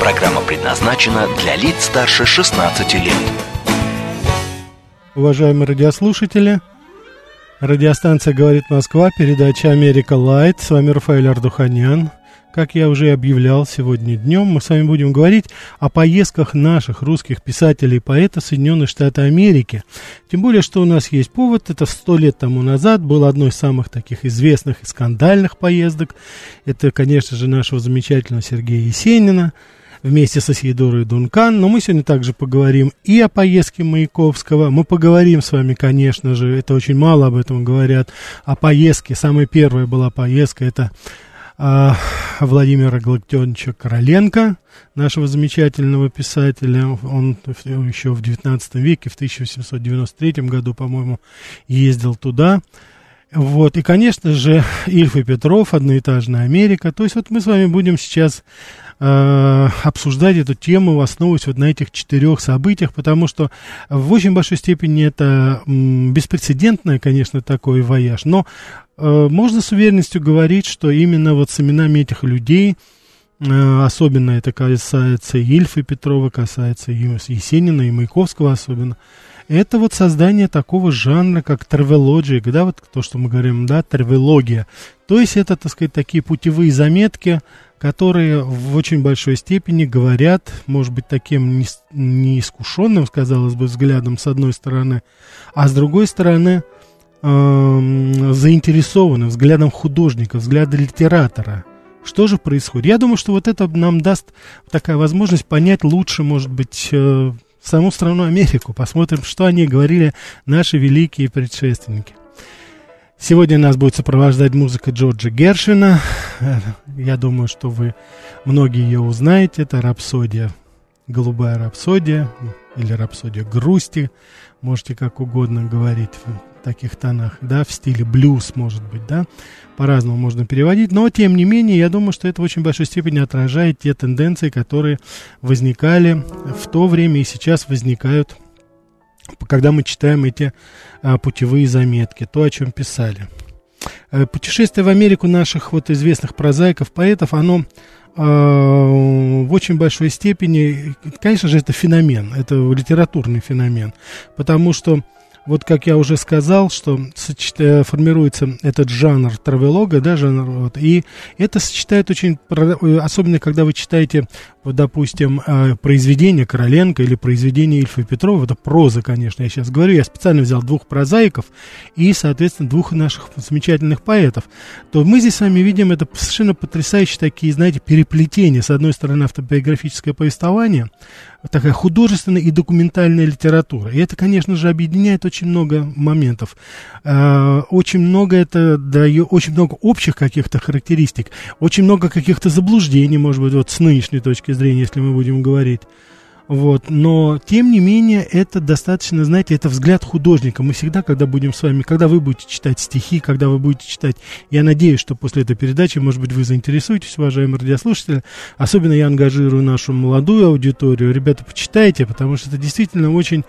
Программа предназначена для лиц старше 16 лет. Уважаемые радиослушатели, радиостанция «Говорит Москва», передача «Америка Лайт». С вами Рафаэль Ардуханян. Как я уже объявлял сегодня днем, мы с вами будем говорить о поездках наших русских писателей и поэтов в Соединенные Штаты Америки. Тем более, что у нас есть повод, это сто лет тому назад было одной из самых таких известных и скандальных поездок. Это, конечно же, нашего замечательного Сергея Есенина – вместе со Сидорой Дункан. Но мы сегодня также поговорим и о поездке Маяковского. Мы поговорим с вами, конечно же, это очень мало об этом говорят, о поездке. Самая первая была поездка, это а, Владимира Галактионовича Короленко, нашего замечательного писателя. Он еще в 19 веке, в 1893 году, по-моему, ездил туда. Вот, и, конечно же, Ильф и Петров, одноэтажная Америка. То есть вот мы с вами будем сейчас э, обсуждать эту тему, основываясь вот на этих четырех событиях, потому что в очень большой степени это беспрецедентное, конечно, такой вояж, но э, можно с уверенностью говорить, что именно вот с именами этих людей, э, особенно это касается Ильфа Петрова, касается и Есенина, и Маяковского особенно, это вот создание такого жанра, как травелоджия, да, вот то, что мы говорим, да, травелогия. То есть это, так сказать, такие путевые заметки, которые в очень большой степени говорят, может быть, таким неискушенным, казалось бы, взглядом с одной стороны, а с другой стороны э, заинтересованным взглядом художника, взглядом литератора. Что же происходит? Я думаю, что вот это нам даст такая возможность понять лучше, может быть, э, саму страну Америку. Посмотрим, что они говорили наши великие предшественники. Сегодня нас будет сопровождать музыка Джорджа Гершина. Я думаю, что вы многие ее узнаете. Это рапсодия, голубая рапсодия или рапсодия грусти. Можете как угодно говорить в таких тонах, да, в стиле блюз, может быть, да. По-разному можно переводить. Но, тем не менее, я думаю, что это в очень большой степени отражает те тенденции, которые возникали в то время и сейчас возникают когда мы читаем эти а, путевые заметки, то, о чем писали. А, путешествие в Америку наших вот известных прозаиков, поэтов, оно а, в очень большой степени, конечно же, это феномен, это литературный феномен, потому что вот как я уже сказал, что э, формируется этот жанр травелога, да, жанр, вот, и это сочетает очень, э, особенно когда вы читаете, допустим, э, произведение Короленко или произведение Ильфа Петрова, это проза, конечно, я сейчас говорю, я специально взял двух прозаиков и, соответственно, двух наших замечательных поэтов, то мы здесь с вами видим это совершенно потрясающие такие, знаете, переплетения. С одной стороны, автобиографическое повествование, такая художественная и документальная литература. И это, конечно же, объединяет очень много моментов. Э, очень много это дает, очень много общих каких-то характеристик, очень много каких-то заблуждений, может быть, вот с нынешней точки зрения, если мы будем говорить. Вот, но, тем не менее, это достаточно, знаете, это взгляд художника. Мы всегда, когда будем с вами, когда вы будете читать стихи, когда вы будете читать, я надеюсь, что после этой передачи, может быть, вы заинтересуетесь, уважаемые радиослушатели. Особенно я ангажирую нашу молодую аудиторию. Ребята, почитайте, потому что это действительно очень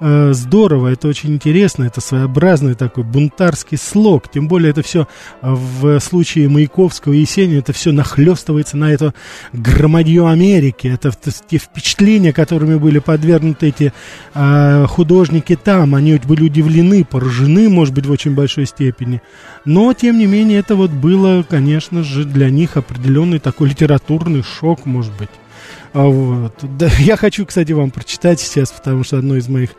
э, здорово, это очень интересно, это своеобразный такой бунтарский слог. Тем более, это все в случае Маяковского и Есенина, это все нахлестывается на это громадье Америки. Это те впечатления, которыми были подвергнуты эти э, художники там. Они были удивлены, поражены, может быть, в очень большой степени. Но, тем не менее, это вот было, конечно же, для них определенный такой литературный шок, может быть. А вот. Да, я хочу, кстати, вам прочитать сейчас, потому что одно из моих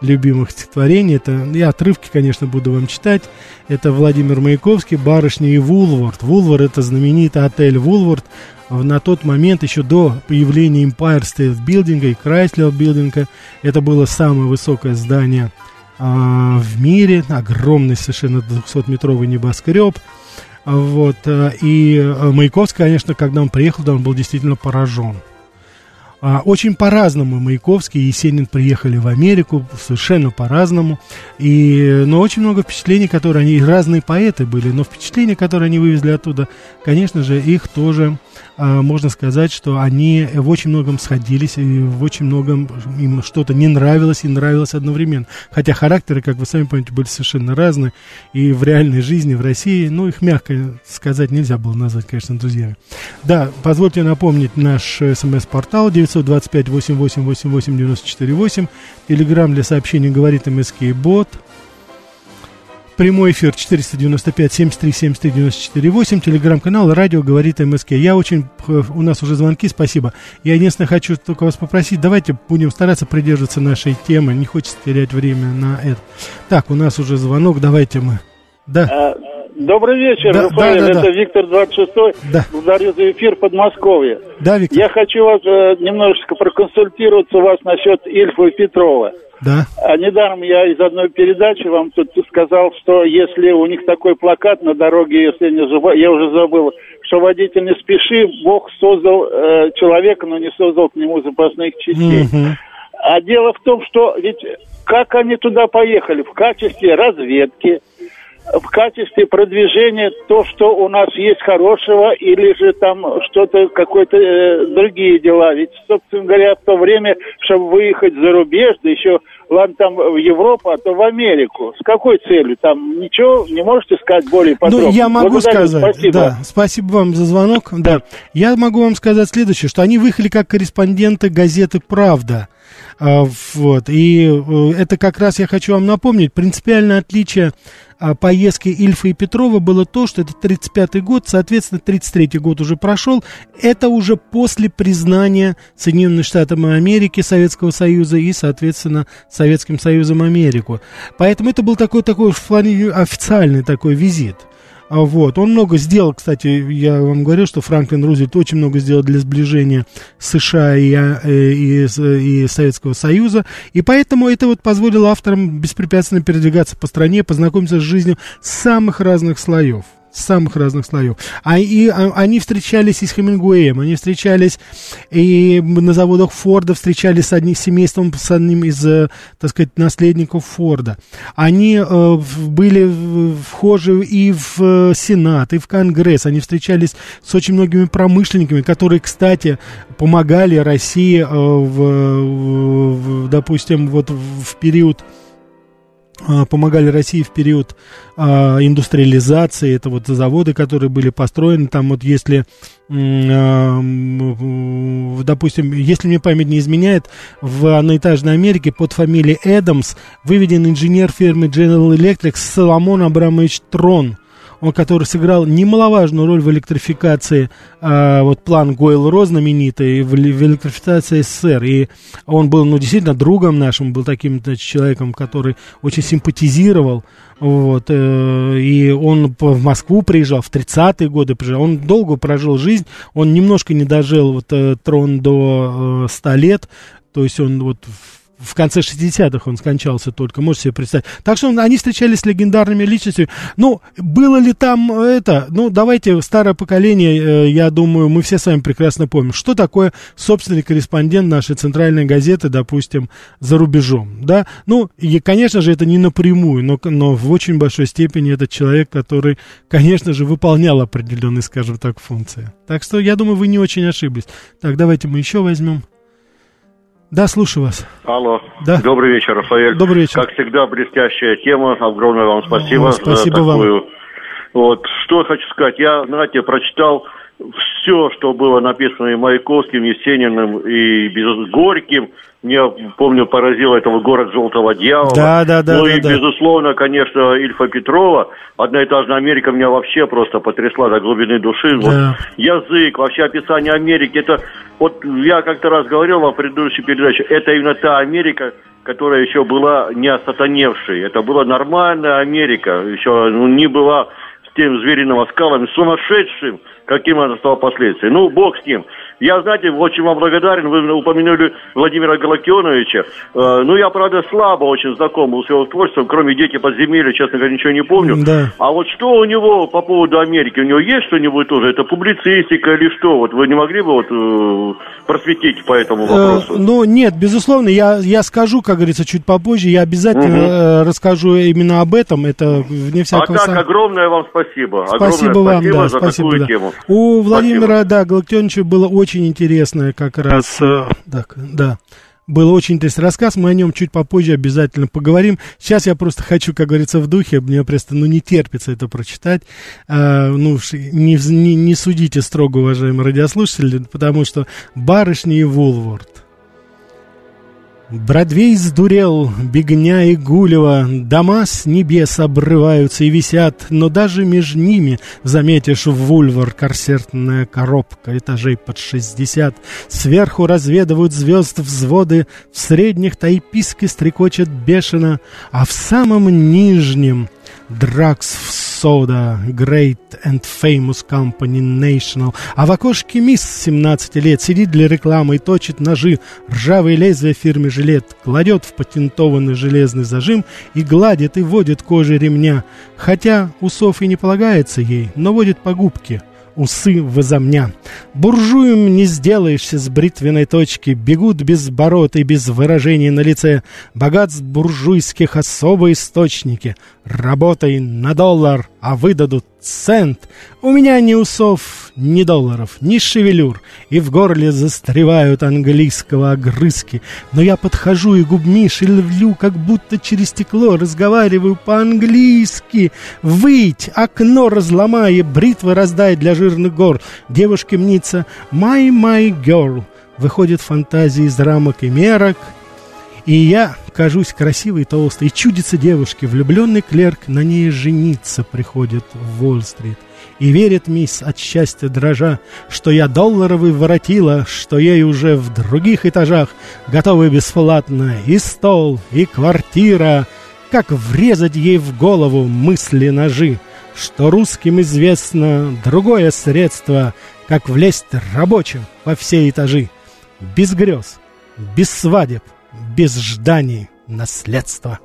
любимых стихотворений, это, я отрывки, конечно, буду вам читать, это Владимир Маяковский, «Барышня и Вулвард». Вулвард – это знаменитый отель Вулвард, на тот момент, еще до появления Empire State Building и Chrysler Building, это было самое высокое здание а, в мире, огромный совершенно 200-метровый небоскреб. Вот, а, и а, Маяковский, конечно, когда он приехал, да, он был действительно поражен. А, очень по-разному Маяковский и Есенин приехали в Америку, совершенно по-разному. И, но очень много впечатлений, которые они, разные поэты были, но впечатления, которые они вывезли оттуда, конечно же, их тоже можно сказать, что они в очень многом сходились, и в очень многом им что-то не нравилось и нравилось одновременно. Хотя характеры, как вы сами понимаете, были совершенно разные, и в реальной жизни, в России, ну, их мягко сказать нельзя было назвать, конечно, друзьями. Да, позвольте напомнить наш смс-портал 925-88-88-94-8, телеграмм для сообщений говорит МСК Бот – Прямой эфир 495-73-73-94-8, телеграм-канал, радио говорит МСК. Я очень, у нас уже звонки, спасибо. Я единственное хочу только вас попросить, давайте будем стараться придерживаться нашей темы, не хочется терять время на это. Так, у нас уже звонок, давайте мы. Да. А, добрый вечер, да, Рафаэль, да, да, это да. Виктор 26 да. благодарю за эфир Подмосковье. Да, Виктор. Я хочу вас э, немножечко проконсультироваться у вас насчет Ильфа и Петрова. Да. А недаром я из одной передачи вам тут сказал, что если у них такой плакат на дороге, если не забыл, я уже забыл, что водитель не спеши, Бог создал э, человека, но не создал к нему запасных частей. Угу. А дело в том, что ведь как они туда поехали? В качестве разведки, в качестве продвижения то, что у нас есть хорошего, или же там что-то, какое-то э, другие дела. Ведь, собственно говоря, в то время, чтобы выехать за рубеж, да еще, ладно, там в Европу, а то в Америку. С какой целью? Там ничего не можете сказать более подробно? Ну, я могу Благодарю, сказать, спасибо. да, спасибо вам за звонок, да. Я могу вам сказать следующее, что они выехали как корреспонденты газеты «Правда». А, вот. И э, это как раз я хочу вам напомнить, принципиальное отличие поездки Ильфа и Петрова было то, что это 35-й год, соответственно, 33-й год уже прошел. Это уже после признания Соединенных Штатов Америки, Советского Союза и, соответственно, Советским Союзом Америку. Поэтому это был такой, такой официальный такой визит. А, вот. Он много сделал, кстати, я вам говорил, что Франклин Рузвельт очень много сделал для сближения США и, а, э, и, и, Советского Союза, и поэтому это вот позволило авторам беспрепятственно передвигаться по стране, познакомиться с жизнью самых разных слоев самых разных слоев. А, и, а, они встречались и с Хемингуэем, они встречались и на заводах Форда, встречались с одним семейством, с одним из, э, так сказать, наследников Форда. Они э, были вхожи и в э, Сенат, и в Конгресс, они встречались с очень многими промышленниками, которые, кстати, помогали России, э, в, в, допустим, вот в период помогали России в период а, индустриализации. Это вот заводы, которые были построены. Там вот если, а, допустим, если мне память не изменяет, в одноэтажной Америке под фамилией Эдамс выведен инженер фирмы General Electric Соломон Абрамович Трон – он, который сыграл немаловажную роль в электрификации, э, вот план Гойл-Ро знаменитый, в, в электрификации СССР, и он был, ну, действительно другом нашим, был таким значит, человеком, который очень симпатизировал, вот, э, и он в Москву приезжал, в 30-е годы приезжал, он долго прожил жизнь, он немножко не дожил, вот, э, трон до э, 100 лет, то есть он вот в конце 60-х он скончался только, можете себе представить. Так что они встречались с легендарными личностями. Ну, было ли там это? Ну, давайте, старое поколение, э, я думаю, мы все с вами прекрасно помним, что такое собственный корреспондент нашей центральной газеты, допустим, за рубежом, да? Ну, и, конечно же, это не напрямую, но, но в очень большой степени это человек, который, конечно же, выполнял определенные, скажем так, функции. Так что, я думаю, вы не очень ошиблись. Так, давайте мы еще возьмем. Да, слушаю вас. Алло. Да. Добрый вечер, Рафаэль. Добрый вечер. Как всегда, блестящая тема. Огромное вам спасибо. О, спасибо за такую... вам. Вот, что хочу сказать. Я, знаете, прочитал все, что было написано и Маяковским, Есениным, и без... Горьким. Меня, помню, поразило этого город Желтого Дьявола. Да, да, да. Ну да, и, да. безусловно, конечно, Ильфа Петрова. Одноэтажная Америка меня вообще просто потрясла до глубины души. Да. Вот язык, вообще описание Америки. Это вот я как-то раз говорил вам в предыдущей передаче, это именно та Америка, которая еще была не осатаневшей. Это была нормальная Америка. Еще ну, не была с тем звериным оскалом, сумасшедшим, каким она стала последствием. Ну, бог с ним. Я, знаете, очень вам благодарен. Вы упомянули Владимира Галактионовича. Э, ну, я, правда, слабо очень знаком с его творчеством. Кроме «Дети подземелья», честно говоря, ничего не помню. Да. А вот что у него по поводу Америки? У него есть что-нибудь тоже? Это публицистика или что? Вот вы не могли бы вот э, просветить по этому э, вопросу? Э, ну, нет, безусловно. Я, я скажу, как говорится, чуть попозже. Я обязательно угу. расскажу именно об этом. Это вне всякого... А так, огромное вам спасибо. Спасибо огромное вам, спасибо да, за спасибо, такую да. тему. У Владимира, спасибо. да, Галактионовича было очень очень интересное как раз, э, так, да, был очень интересный рассказ, мы о нем чуть попозже обязательно поговорим. Сейчас я просто хочу, как говорится, в духе, мне просто, ну, не терпится это прочитать. А, ну, не, не, не судите строго, уважаемые радиослушатели, потому что «Барышни и Вулворд». Бродвей сдурел, бегня и гулева, Дома с небес обрываются и висят, Но даже между ними заметишь вульвар Корсертная коробка этажей под шестьдесят. Сверху разведывают звезд взводы, В средних тайписки стрекочет бешено, А в самом нижнем Дракс в Soda, Great and Famous Company National. А в окошке мисс 17 лет сидит для рекламы и точит ножи. Ржавые лезвия фирмы «Жилет» кладет в патентованный железный зажим и гладит и водит кожей ремня. Хотя усов и не полагается ей, но водит по губке – усы возомня. Буржуем не сделаешься с бритвенной точки, бегут без бород и без выражений на лице. Богатств буржуйских особые источники. Работай на доллар, а выдадут цент. У меня ни усов, ни долларов, ни шевелюр, и в горле застревают английского огрызки. Но я подхожу и губми шелвлю, как будто через стекло разговариваю по-английски. Выть, окно разломая, бритвы раздай для жирных гор. Девушке мнится «My, my girl». Выходит фантазии из рамок и мерок, и я кажусь красивой и толстой, и чудится девушке, влюбленный клерк на ней жениться приходит в Уолл-стрит. И верит мисс от счастья дрожа, что я долларовый воротила, что ей уже в других этажах готовы бесплатно и стол, и квартира, как врезать ей в голову мысли ножи, что русским известно другое средство, как влезть рабочим во все этажи, без грез, без свадеб, без жданий наследство.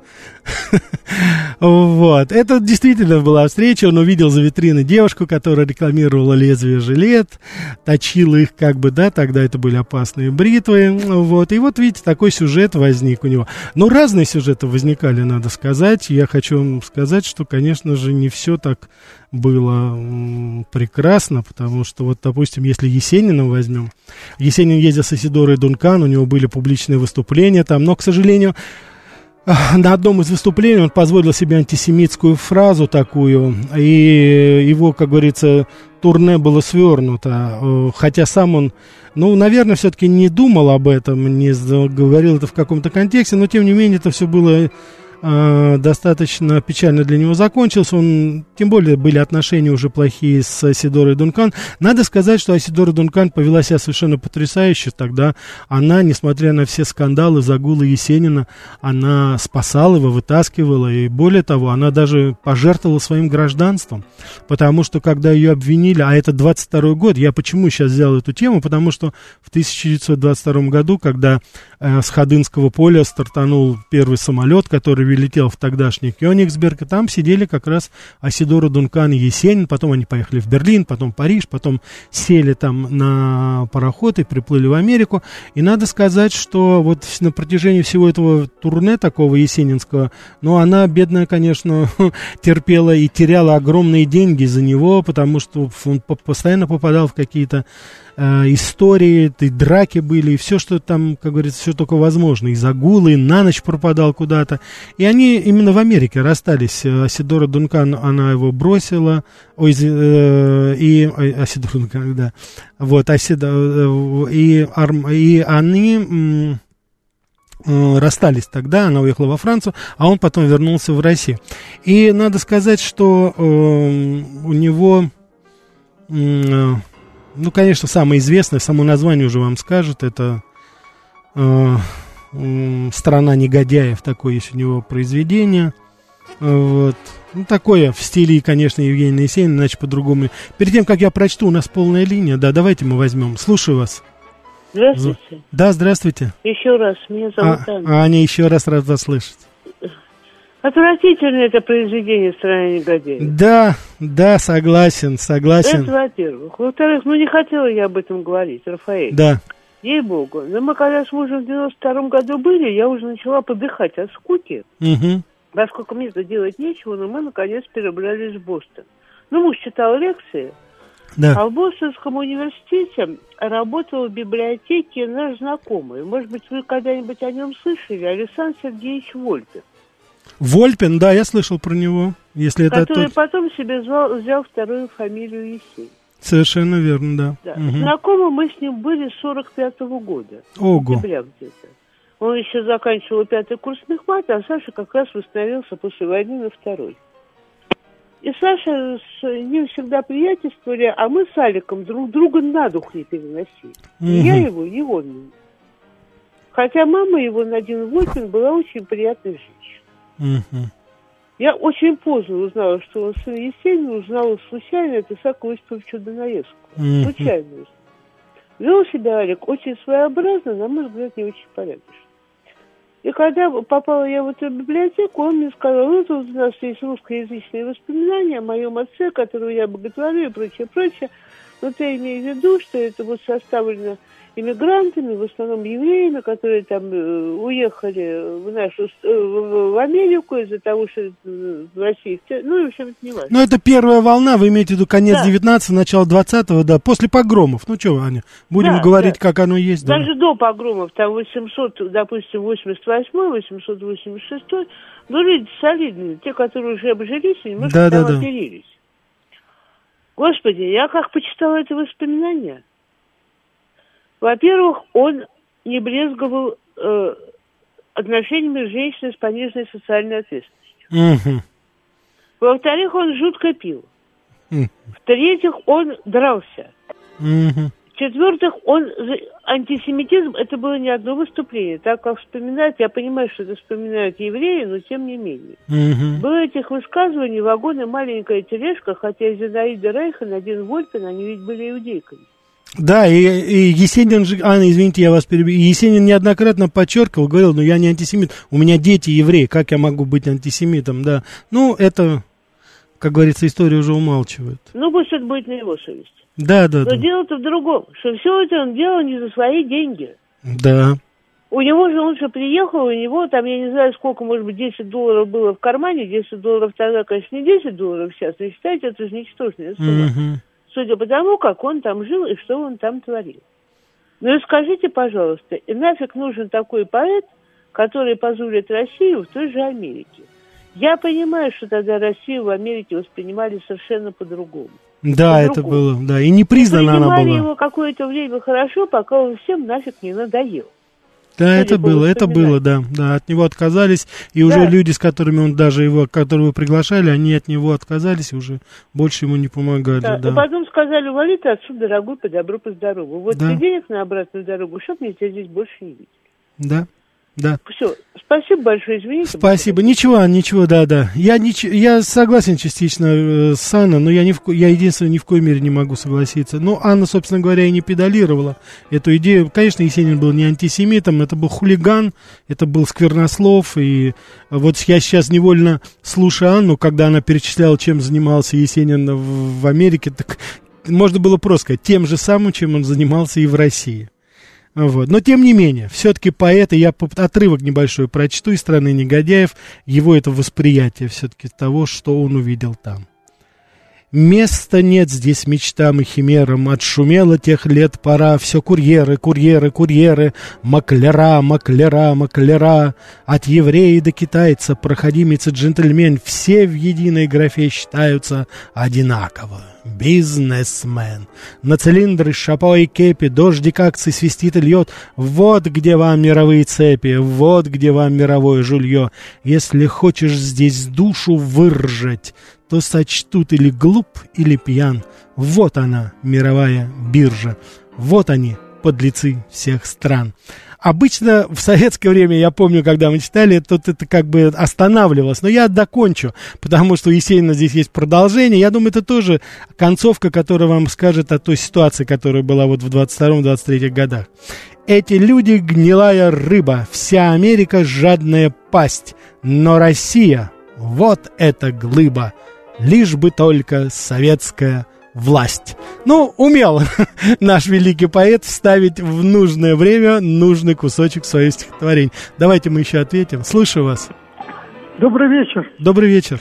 вот. Это действительно была встреча. Он увидел за витриной девушку, которая рекламировала лезвие жилет, точила их как бы, да, тогда это были опасные бритвы. Вот. И вот, видите, такой сюжет возник у него. Но разные сюжеты возникали, надо сказать. Я хочу вам сказать, что, конечно же, не все так было прекрасно, потому что, вот, допустим, если Есенина возьмем, Есенин ездил с Исидорой Дункан, у него были публичные выступления там, но, к сожалению, на одном из выступлений он позволил себе антисемитскую фразу такую, и его, как говорится, турне было свернуто, э, хотя сам он, ну, наверное, все-таки не думал об этом, не говорил это в каком-то контексте, но, тем не менее, это все было э, достаточно печально для него закончился. Он, тем более были отношения уже плохие с Асидорой Дункан. Надо сказать, что Асидора Дункан повела себя совершенно потрясающе тогда. Она, несмотря на все скандалы, загулы Есенина, она спасала его, вытаскивала. И более того, она даже пожертвовала своим гражданством. Потому что, когда ее обвинили, а это 22 год, я почему сейчас взял эту тему? Потому что в 1922 году, когда с Ходынского поля стартанул первый самолет, который прилетел в тогдашний Кёнигсберг, и там сидели как раз Асидора Дункан и Есенин, потом они поехали в Берлин, потом в Париж, потом сели там на пароход и приплыли в Америку. И надо сказать, что вот на протяжении всего этого турне такого есенинского, ну, она, бедная, конечно, терпела и теряла огромные деньги за него, потому что он постоянно попадал в какие-то э, истории, и драки были, и все, что там, как говорится, все только возможно. И загулы, и на ночь пропадал куда-то. И они именно в Америке расстались. Асидора Дункан, она его бросила. Ой, э, и Асидора Дункан, да. Вот, Асида, э, и, Арм, и они э, расстались тогда, она уехала во Францию, а он потом вернулся в Россию. И надо сказать, что э, у него э, ну, конечно, самое известное, само название уже вам скажет, это э, э, «Страна негодяев», такое есть у него произведение. Вот. Ну, такое в стиле, конечно, Евгения Есенина, иначе по-другому. Перед тем, как я прочту, у нас полная линия. Да, давайте мы возьмем. Слушаю вас. Здравствуйте. Да, здравствуйте. Еще раз, меня зовут а, Аня. Аня, еще раз рад вас слышать. Отвратительное это произведение «Страна негодяев». Да, да, согласен, согласен. Это во-первых. Во-вторых, ну не хотела я об этом говорить, Рафаэль. Да. Ей-богу. Но мы когда с мужем в 92 году были, я уже начала подыхать от скуки. Угу. Поскольку мне-то делать нечего, но мы наконец перебрались в Бостон. Ну, муж читал лекции, да. А в Бостонском университете работал в библиотеке наш знакомый. Может быть, вы когда-нибудь о нем слышали? Александр Сергеевич Вольпин. Вольпин, да, я слышал про него. Если который это тот... потом себе звал, взял вторую фамилию Есень. Совершенно верно, да. да. Угу. Знакомы мы с ним были с 45-го года. Ого. где-то. Он еще заканчивал пятый курс мехмата, а Саша как раз восстановился после войны на второй. И Саша с ним всегда приятельствовали, а мы с Аликом друг друга на дух не переносили. Угу. я его, и он меня. Хотя мама его, Надин Войкин, была очень приятной женщиной. Угу. Я очень поздно узнала, что он сын Есенина, узнала случайно это Исаака Осиповича Донаевского. Угу. Случайно узнала. Вел себя Алик очень своеобразно, на мой взгляд, не очень порядочно. И когда попала я в эту библиотеку, он мне сказал, ну, тут у нас есть русскоязычные воспоминания о моем отце, которого я боготворю и прочее, прочее. Но ты имей в виду, что это вот составлено иммигрантами, в основном евреями, которые там э, уехали в нашу э, в, Америку из-за того, что э, в России, ну, в общем, это не важно. Ну, это первая волна, вы имеете в виду конец да. 19 начало 20-го, да, после погромов. Ну, что, Аня, будем да, говорить, да. как оно есть. Даже да. до погромов, там 800, допустим, 88 886 ну, люди солидные, те, которые уже обжились, немножко да, там да, оперились. Господи, я как почитала это воспоминание. Во-первых, он не брезговал э, отношениями женщины с пониженной социальной ответственностью. Угу. Во-вторых, он жутко пил. Угу. В-третьих, он дрался. Угу. В-четвертых, он антисемитизм это было не одно выступление. Так как вспоминать, я понимаю, что это вспоминают евреи, но тем не менее. Угу. Было этих высказываний вагон и маленькая тележка, хотя Зинаида Рейхан, один Вольпин, они ведь были иудейками. Да, и, и Есенин же, Анна, извините, я вас перебью, Есенин неоднократно подчеркивал, говорил, ну я не антисемит, у меня дети евреи, как я могу быть антисемитом, да. Ну, это, как говорится, история уже умалчивает. Ну, пусть это будет на его совести. Да, да, Но да. дело-то в другом, что все это он делал не за свои деньги. Да. У него же он же приехал, у него там, я не знаю, сколько, может быть, 10 долларов было в кармане, 10 долларов тогда, конечно, не 10 долларов сейчас, но считайте, это же ничтожная сумма. Угу судя по тому, как он там жил и что он там творил. Ну и скажите, пожалуйста, и нафиг нужен такой поэт, который позорит Россию в той же Америке? Я понимаю, что тогда Россию в Америке воспринимали совершенно по-другому. Да, по это было, да, и не признана она была. его какое-то время хорошо, пока он всем нафиг не надоел. Да, это было, это было, да, да, от него отказались, и уже люди, с которыми он даже его, которые вы приглашали, они от него отказались, уже больше ему не помогали, да. да. И потом сказали, вали ты отсюда, дорогой, по добру, по здорову. Вот да. денег на обратную дорогу, чтоб мне тебя здесь больше не видеть. Да. Да. Все, спасибо большое, извините. Спасибо. Ничего, ничего, да, да. Я, нич... я согласен частично э, с Анной, но я, ни в ко... я единственное ни в коей мере не могу согласиться. Ну, Анна, собственно говоря, и не педалировала эту идею. Конечно, Есенин был не антисемитом, это был хулиган, это был сквернослов. И вот я сейчас невольно слушаю Анну, когда она перечисляла, чем занимался Есенин в, в Америке, так можно было просто сказать, тем же самым, чем он занимался и в России. Вот. Но тем не менее, все-таки поэта, я отрывок небольшой прочту из страны негодяев, его это восприятие все-таки того, что он увидел там. Места нет здесь мечтам и химерам, отшумело тех лет пора, все курьеры, курьеры, курьеры, маклера, маклера, маклера, от еврея до китайца, проходимец и джентльмен, все в единой графе считаются одинаково. Бизнесмен. На цилиндры, шапо и кепи, дождик акций свистит и льет. Вот где вам мировые цепи, вот где вам мировое жулье. Если хочешь здесь душу выржать, то сочтут или глуп, или пьян. Вот она, мировая биржа. Вот они, подлецы всех стран. Обычно в советское время, я помню, когда мы читали, тут это как бы останавливалось. Но я докончу, потому что у Есенина здесь есть продолжение. Я думаю, это тоже концовка, которая вам скажет о той ситуации, которая была вот в 22-23 годах. Эти люди гнилая рыба, вся Америка жадная пасть, но Россия вот эта глыба, лишь бы только советская власть. Ну, умел наш великий поэт вставить в нужное время нужный кусочек своего стихотворения. Давайте мы еще ответим. Слушаю вас. Добрый вечер. Добрый вечер.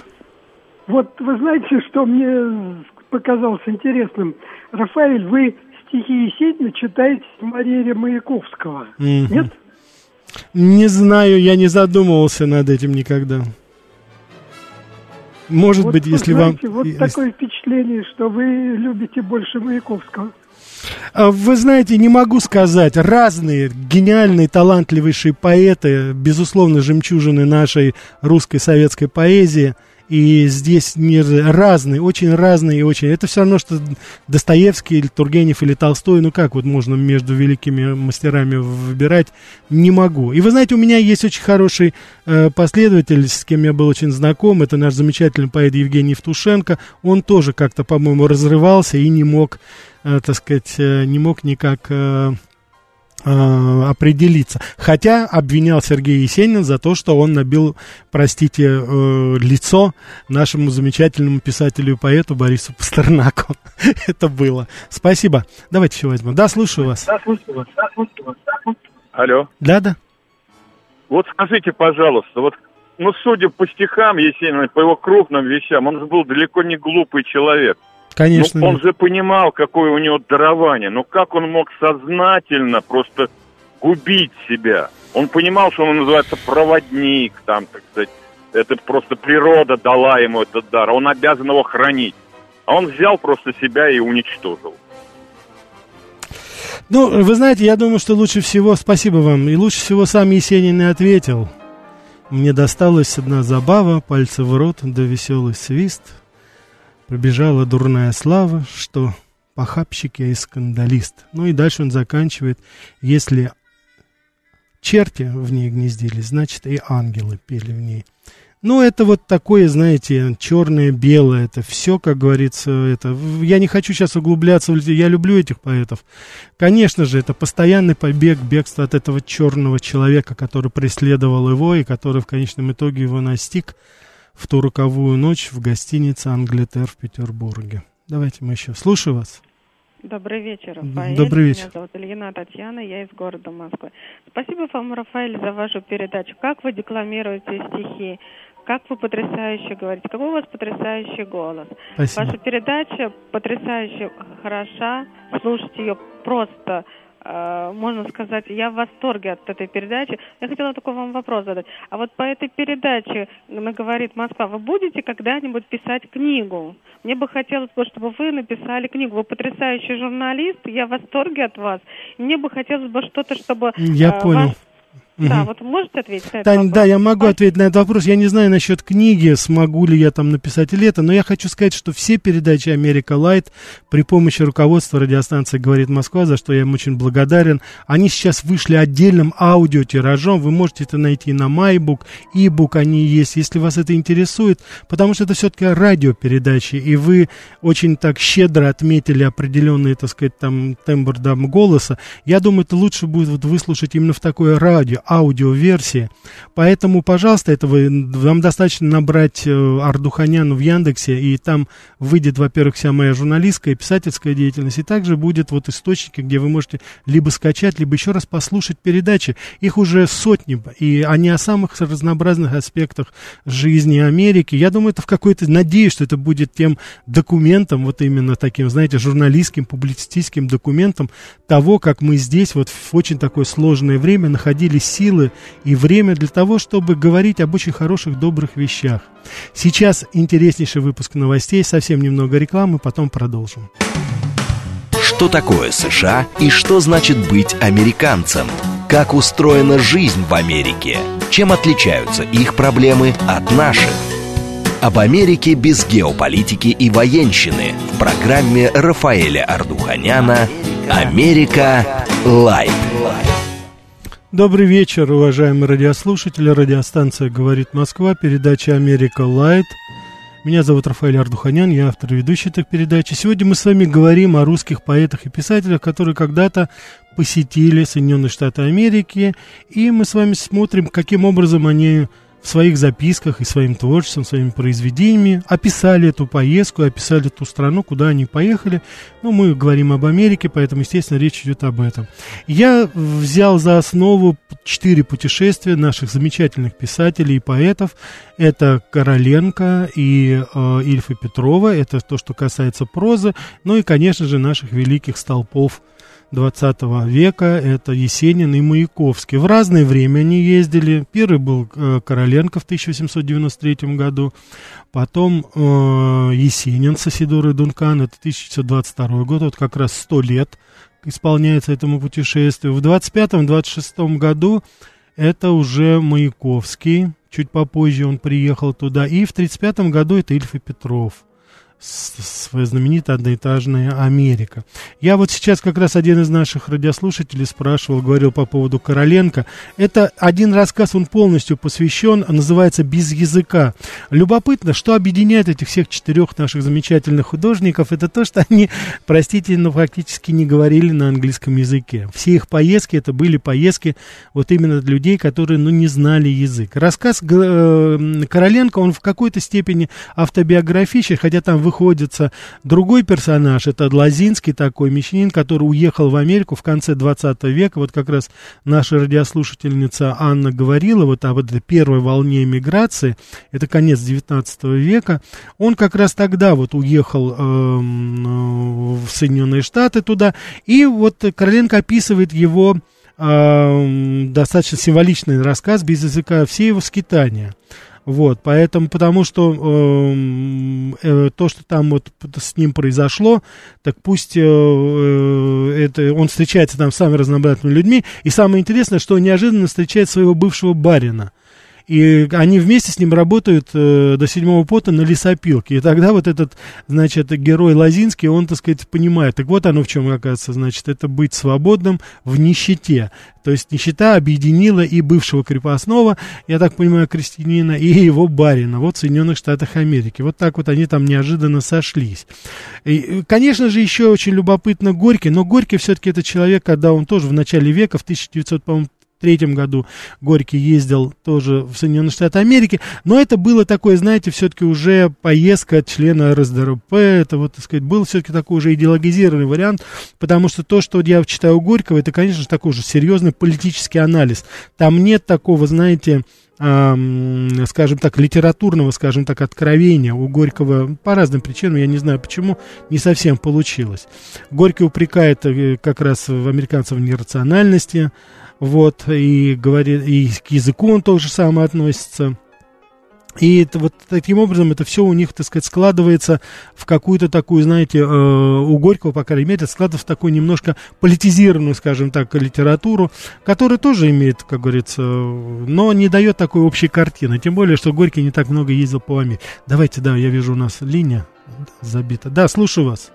Вот вы знаете, что мне показалось интересным? Рафаэль, вы стихи Есенина читаете с Марии Маяковского, mm-hmm. нет? Не знаю, я не задумывался над этим никогда. Может вот, быть, если знаете, вам... Вот если... такое впечатление, что вы любите больше Маяковского. А, вы знаете, не могу сказать. Разные гениальные, талантливейшие поэты, безусловно, жемчужины нашей русской советской поэзии – и здесь мир разный, очень разный и очень... Это все равно, что Достоевский или Тургенев или Толстой, ну как вот можно между великими мастерами выбирать, не могу. И вы знаете, у меня есть очень хороший э, последователь, с кем я был очень знаком, это наш замечательный поэт Евгений Евтушенко, он тоже как-то, по-моему, разрывался и не мог, э, так сказать, э, не мог никак... Э, Э, определиться. Хотя обвинял Сергей Есенин за то, что он набил, простите, э, лицо нашему замечательному писателю и поэту Борису Пастернаку. Это было. Спасибо. Давайте еще возьмем. Да, слушаю вас. Да, слушаю вас. Да, слушаю вас. Алло. Да, да. Вот скажите, пожалуйста, вот, ну, судя по стихам Есенина, по его крупным вещам, он же был далеко не глупый человек. Конечно. Ну, он же понимал, какое у него дарование. Но как он мог сознательно просто губить себя? Он понимал, что он называется проводник, там, так сказать, это просто природа дала ему этот дар, он обязан его хранить. А он взял просто себя и уничтожил. Ну, вы знаете, я думаю, что лучше всего, спасибо вам, и лучше всего сам Есенин и ответил. Мне досталась одна забава, пальцы в рот, да веселый свист — Пробежала дурная слава, что похабщик я и скандалист. Ну и дальше он заканчивает, если черти в ней гнездились, значит и ангелы пели в ней. Ну, это вот такое, знаете, черное, белое, это все, как говорится, это... Я не хочу сейчас углубляться, я люблю этих поэтов. Конечно же, это постоянный побег, бегство от этого черного человека, который преследовал его и который в конечном итоге его настиг в ту роковую ночь в гостинице «Англитер» в Петербурге. Давайте мы еще. Слушаю вас. Добрый вечер, Рафаэль. Добрый вечер. Меня зовут Ильина Татьяна, я из города Москвы. Спасибо вам, Рафаэль, за вашу передачу. Как вы декламируете стихи? Как вы потрясающе говорите. Какой у вас потрясающий голос. Спасибо. Ваша передача потрясающе хороша. Слушать ее просто можно сказать, я в восторге от этой передачи. Я хотела такой вам вопрос задать. А вот по этой передаче «Говорит Москва» вы будете когда-нибудь писать книгу? Мне бы хотелось, чтобы вы написали книгу. Вы потрясающий журналист, я в восторге от вас. Мне бы хотелось бы что-то, чтобы... Я э, понял. Вас да, вот можете ответить на этот Тань, вопрос? Да, я могу ответить на этот вопрос. Я не знаю насчет книги, смогу ли я там написать или это, но я хочу сказать, что все передачи «Америка Лайт» при помощи руководства радиостанции «Говорит Москва», за что я им очень благодарен, они сейчас вышли отдельным аудиотиражом. Вы можете это найти на MyBook, e-book они есть, если вас это интересует, потому что это все-таки радиопередачи, и вы очень так щедро отметили определенный, так сказать, там тембр дам голоса. Я думаю, это лучше будет вот выслушать именно в такое радио, аудиоверсии. Поэтому, пожалуйста, это вы, вам достаточно набрать э, Ардуханяну в Яндексе, и там выйдет, во-первых, вся моя журналистская и писательская деятельность, и также будет вот источники, где вы можете либо скачать, либо еще раз послушать передачи. Их уже сотни, и они о самых разнообразных аспектах жизни Америки. Я думаю, это в какой-то, надеюсь, что это будет тем документом, вот именно таким, знаете, журналистским, публицистическим документом того, как мы здесь вот в очень такое сложное время находились силы и время для того, чтобы говорить об очень хороших, добрых вещах. Сейчас интереснейший выпуск новостей, совсем немного рекламы, потом продолжим. Что такое США и что значит быть американцем? Как устроена жизнь в Америке? Чем отличаются их проблемы от наших? Об Америке без геополитики и военщины в программе Рафаэля Ардуханяна «Америка. Light». Добрый вечер, уважаемые радиослушатели. Радиостанция «Говорит Москва», передача «Америка Light». Меня зовут Рафаэль Ардуханян, я автор и ведущий этой передачи. Сегодня мы с вами говорим о русских поэтах и писателях, которые когда-то посетили Соединенные Штаты Америки, и мы с вами смотрим, каким образом они в своих записках и своим творчеством, своими произведениями описали эту поездку, описали ту страну, куда они поехали. Ну, мы говорим об Америке, поэтому, естественно, речь идет об этом. Я взял за основу четыре путешествия наших замечательных писателей и поэтов. Это Короленко и э, Ильфа Петрова, это то, что касается прозы, ну и, конечно же, наших великих столпов 20 века, это Есенин и Маяковский. В разное время они ездили. Первый был э, Короленко в 1893 году, потом э, Есенин с Асидорой Дункан, это 1922 год, вот как раз 100 лет исполняется этому путешествию. В 25-26 году это уже Маяковский, чуть попозже он приехал туда, и в 35 году это Ильф и Петров своя знаменитая одноэтажная Америка. Я вот сейчас как раз один из наших радиослушателей спрашивал, говорил по поводу Короленко. Это один рассказ, он полностью посвящен, называется «Без языка». Любопытно, что объединяет этих всех четырех наших замечательных художников, это то, что они, простите, но фактически не говорили на английском языке. Все их поездки, это были поездки вот именно людей, которые, ну, не знали язык. Рассказ э, Короленко, он в какой-то степени автобиографичен, хотя там вы выходится. Другой персонаж, это Лазинский такой мещанин, который уехал в Америку в конце 20 века, вот как раз наша радиослушательница Анна говорила вот об этой первой волне эмиграции, это конец 19 века, он как раз тогда вот уехал э, в Соединенные Штаты туда, и вот Короленко описывает его э, достаточно символичный рассказ без языка, все его скитания. Вот, поэтому, потому что э, э, то, что там вот с ним произошло, так пусть э, э, это, он встречается там с самыми разнообразными людьми, и самое интересное, что он неожиданно встречает своего бывшего барина. И они вместе с ним работают э, до седьмого пота на лесопилке. И тогда вот этот, значит, герой Лозинский, он, так сказать, понимает. Так вот оно в чем, оказывается, значит, это быть свободным в нищете. То есть нищета объединила и бывшего крепостного, я так понимаю, крестьянина, и его барина, вот в Соединенных Штатах Америки. Вот так вот они там неожиданно сошлись. И, э, конечно же, еще очень любопытно Горький, но Горький все-таки это человек, когда он тоже в начале века, в 1900, по-моему, 1973 году Горький ездил тоже в Соединенные Штаты Америки, но это было такое, знаете, все-таки уже поездка члена РСДРП, это вот, так сказать, был все-таки такой уже идеологизированный вариант, потому что то, что вот я читаю у Горького, это, конечно же, такой же серьезный политический анализ. Там нет такого, знаете, скажем так, литературного, скажем так, откровения у Горького. По разным причинам, я не знаю почему, не совсем получилось. Горький упрекает э, как раз в американцев в нерациональности, вот, и говорит, и к языку он тоже самое относится. И это, вот таким образом это все у них, так сказать, складывается в какую-то такую, знаете, э, у Горького, по крайней мере, складывается в такую немножко политизированную, скажем так, литературу, которая тоже имеет, как говорится, но не дает такой общей картины. Тем более, что Горький не так много ездил по Америке. Давайте, да, я вижу, у нас линия забита. Да, слушаю вас.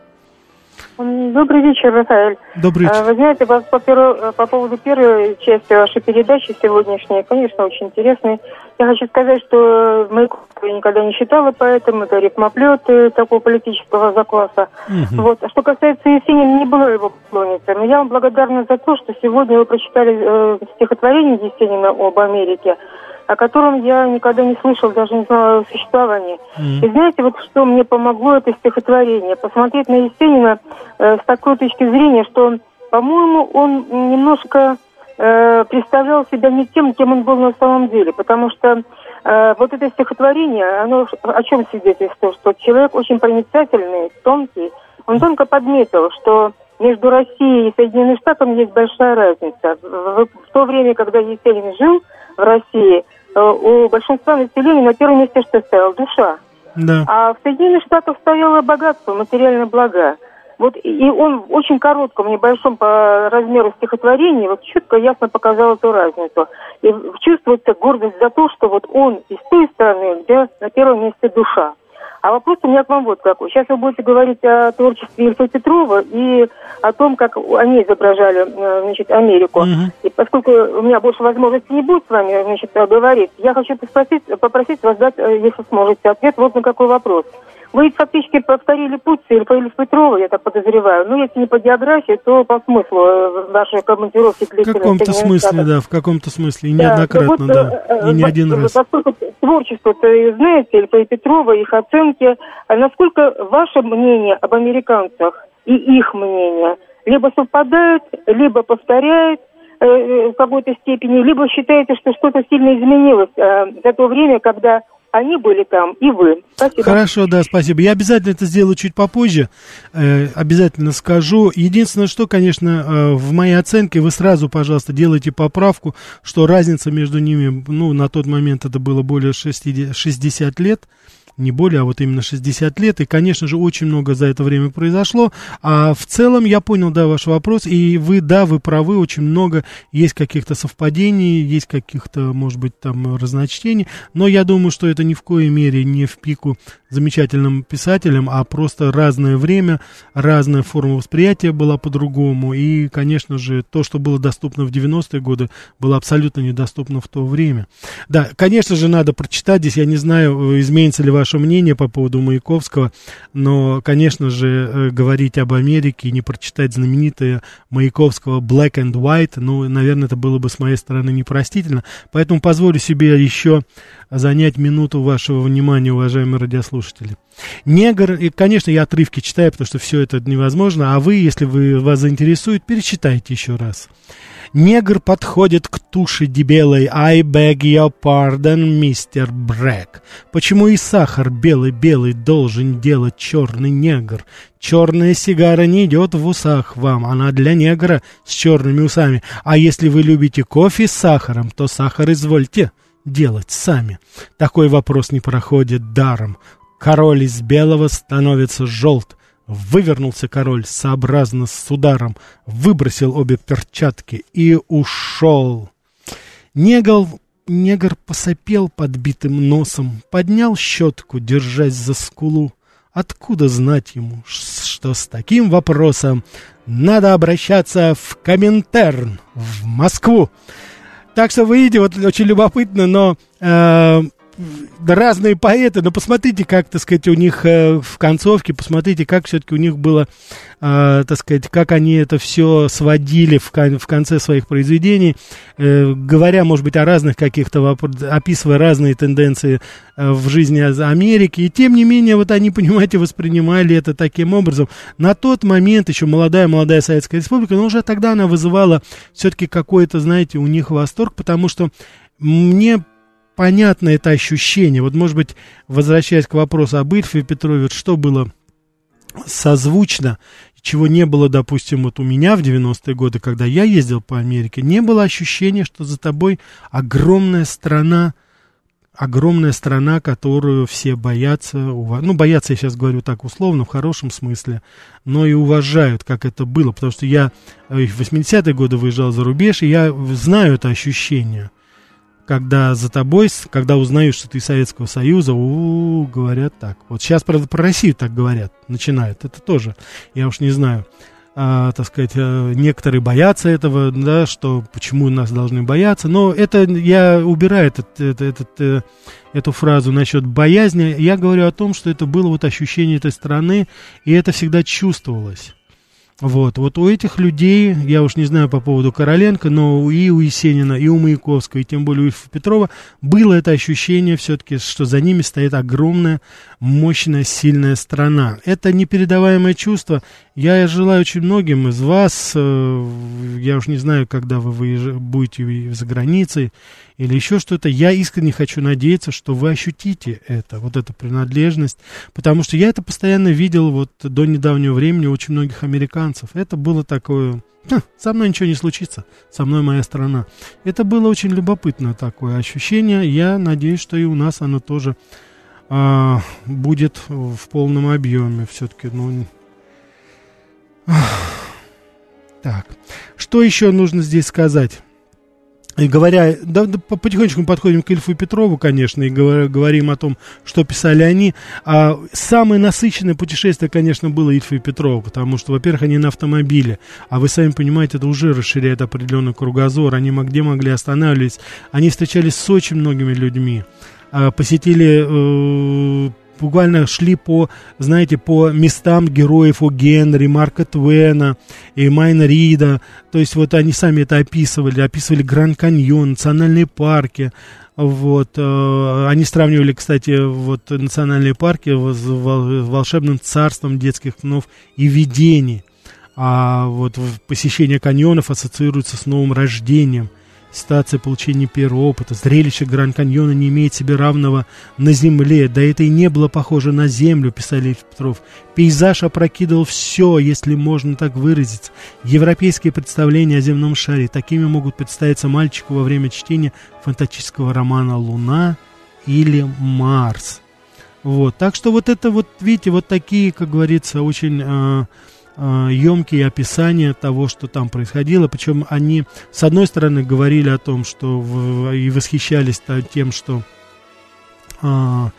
Добрый вечер, Рафаэль. Добрый вечер. Вы знаете, по, по, по поводу первой части вашей передачи сегодняшней, конечно, очень интересной. Я хочу сказать, что Маяковского я никогда не считала поэтом, это рифмоплет такого политического закласса. Угу. Вот. А что касается Есенина, не было его поклонницей. Но я вам благодарна за то, что сегодня вы прочитали э, стихотворение Есенина об Америке о котором я никогда не слышал, даже не знала о существовании. Mm. И знаете, вот что мне помогло это стихотворение? Посмотреть на Есенина э, с такой точки зрения, что, по-моему, он немножко э, представлял себя не тем, кем он был на самом деле, потому что э, вот это стихотворение, оно о чем свидетельствует? Что человек очень проницательный, тонкий, он тонко подметил, что между Россией и Соединенными Штатами есть большая разница. В, в то время, когда Есенин жил в России, у большинства населения на первом месте что стояла? Душа. Да. А в Соединенных Штатах стояло богатство, материальные блага. Вот и он в очень коротком, небольшом по размеру стихотворении вот четко, ясно показал эту разницу. И чувствуется гордость за то, что вот он из той страны, где на первом месте душа. А вопрос у меня к вам вот какой. Сейчас вы будете говорить о творчестве Ильфа Петрова и о том, как они изображали, э, значит, Америку. Uh-huh. И поскольку у меня больше возможностей не будет с вами, значит, говорить, я хочу попросить, попросить вас дать, э, если сможете, ответ вот на какой вопрос. Вы фактически повторили путь Ильфа Петрова, я так подозреваю. Ну, если не по географии, то по смыслу э, вашей командировки В каком-то смысле, да, в каком-то смысле. И да, неоднократно, вот, да. И не один раз. Поскольку творчество-то, знаете, Ильфа и Петрова, их оценки, а насколько ваше мнение об американцах и их мнение либо совпадают, либо повторяют, э, в какой-то степени, либо считаете, что что-то сильно изменилось э, за то время, когда они были там, и вы. Спасибо. Хорошо, да, спасибо. Я обязательно это сделаю чуть попозже. Э, обязательно скажу. Единственное, что, конечно, э, в моей оценке вы сразу, пожалуйста, делайте поправку, что разница между ними, ну, на тот момент это было более 60, 60 лет не более, а вот именно 60 лет. И, конечно же, очень много за это время произошло. А в целом я понял, да, ваш вопрос. И вы, да, вы правы, очень много есть каких-то совпадений, есть каких-то, может быть, там разночтений. Но я думаю, что это ни в коей мере не в пику замечательным писателям, а просто разное время, разная форма восприятия была по-другому. И, конечно же, то, что было доступно в 90-е годы, было абсолютно недоступно в то время. Да, конечно же, надо прочитать здесь. Я не знаю, изменится ли ваше мнение по поводу Маяковского, но, конечно же, э, говорить об Америке и не прочитать знаменитое Маяковского Black and White, ну, наверное, это было бы с моей стороны непростительно. Поэтому позволю себе еще занять минуту вашего внимания, уважаемые радиослушатели. Негр, и, конечно, я отрывки читаю, потому что все это невозможно, а вы, если вы, вас заинтересует, перечитайте еще раз. Негр подходит к туше дебелой. I beg your pardon, мистер Брэк. Почему и белый-белый должен делать черный негр? Черная сигара не идет в усах вам, она для негра с черными усами. А если вы любите кофе с сахаром, то сахар извольте делать сами? Такой вопрос не проходит даром. Король из белого становится желт. Вывернулся король сообразно с ударом, выбросил обе перчатки и ушел. Негл, негр посопел подбитым носом, поднял щетку, держась за скулу. Откуда знать ему, что с таким вопросом надо обращаться в Коминтерн, в Москву? Так что вы видите, вот очень любопытно, но э, разные поэты, но посмотрите, как, так сказать, у них э, в концовке, посмотрите, как все-таки у них было, э, так сказать, как они это все сводили в, в конце своих произведений, э, говоря, может быть, о разных каких-то вопросах, описывая разные тенденции э, в жизни Америки, и тем не менее, вот они, понимаете, воспринимали это таким образом. На тот момент еще молодая-молодая Советская Республика, но уже тогда она вызывала все-таки какой-то, знаете, у них восторг, потому что мне понятно это ощущение. Вот, может быть, возвращаясь к вопросу об Ильфе Петрове, что было созвучно, чего не было, допустим, вот у меня в 90-е годы, когда я ездил по Америке, не было ощущения, что за тобой огромная страна, огромная страна, которую все боятся, ну, боятся, я сейчас говорю так условно, в хорошем смысле, но и уважают, как это было, потому что я в 80-е годы выезжал за рубеж, и я знаю это ощущение – когда за тобой, когда узнаешь, что ты из Советского Союза, у, -у, -у говорят так. Вот сейчас, правда, про Россию так говорят, начинают. Это тоже, я уж не знаю, а, так сказать, а, некоторые боятся этого, да, что почему нас должны бояться. Но это я убираю этот, этот, этот, э, эту фразу насчет боязни. Я говорю о том, что это было вот ощущение этой страны, и это всегда чувствовалось. Вот, вот у этих людей, я уж не знаю по поводу Короленко, но и у Есенина, и у Маяковского, и тем более у Ильфа Петрова, было это ощущение все-таки, что за ними стоит огромная, мощная, сильная страна. Это непередаваемое чувство. Я желаю очень многим из вас, э, я уж не знаю, когда вы будете за границей, или еще что-то, я искренне хочу надеяться, что вы ощутите это, вот эту принадлежность, потому что я это постоянно видел вот до недавнего времени у очень многих американцев. Это было такое, Ха, со мной ничего не случится, со мной моя страна. Это было очень любопытное такое ощущение. Я надеюсь, что и у нас оно тоже а, будет в полном объеме. Все-таки, ну... Так, что еще нужно здесь сказать? и говоря, да, да, потихонечку мы подходим к Ильфу Петрову, конечно, и говор, говорим о том, что писали они. А самое насыщенное путешествие, конечно, было Ильфа и Петрова, потому что, во-первых, они на автомобиле, а вы сами понимаете, это уже расширяет определенный кругозор, они где могли останавливаться, они встречались с очень многими людьми, посетили э, буквально шли по, знаете, по местам героев у Генри, Марка Твена и Майна Рида. То есть вот они сами это описывали, описывали Гранд Каньон, национальные парки. Вот, э, они сравнивали, кстати, вот национальные парки с волшебным царством детских снов и видений. А вот посещение каньонов ассоциируется с новым рождением – Ситуация получения первого опыта, зрелище Гранд-Каньона не имеет себе равного на земле, да это и не было похоже на землю, писали Петров. Пейзаж опрокидывал все, если можно так выразиться. Европейские представления о земном шаре такими могут представиться мальчику во время чтения фантастического романа «Луна» или «Марс». Вот, так что вот это вот, видите, вот такие, как говорится, очень... Э, емкие а, описания того, что там происходило. Причем они, с одной стороны, говорили о том, что в, и восхищались тем, что а,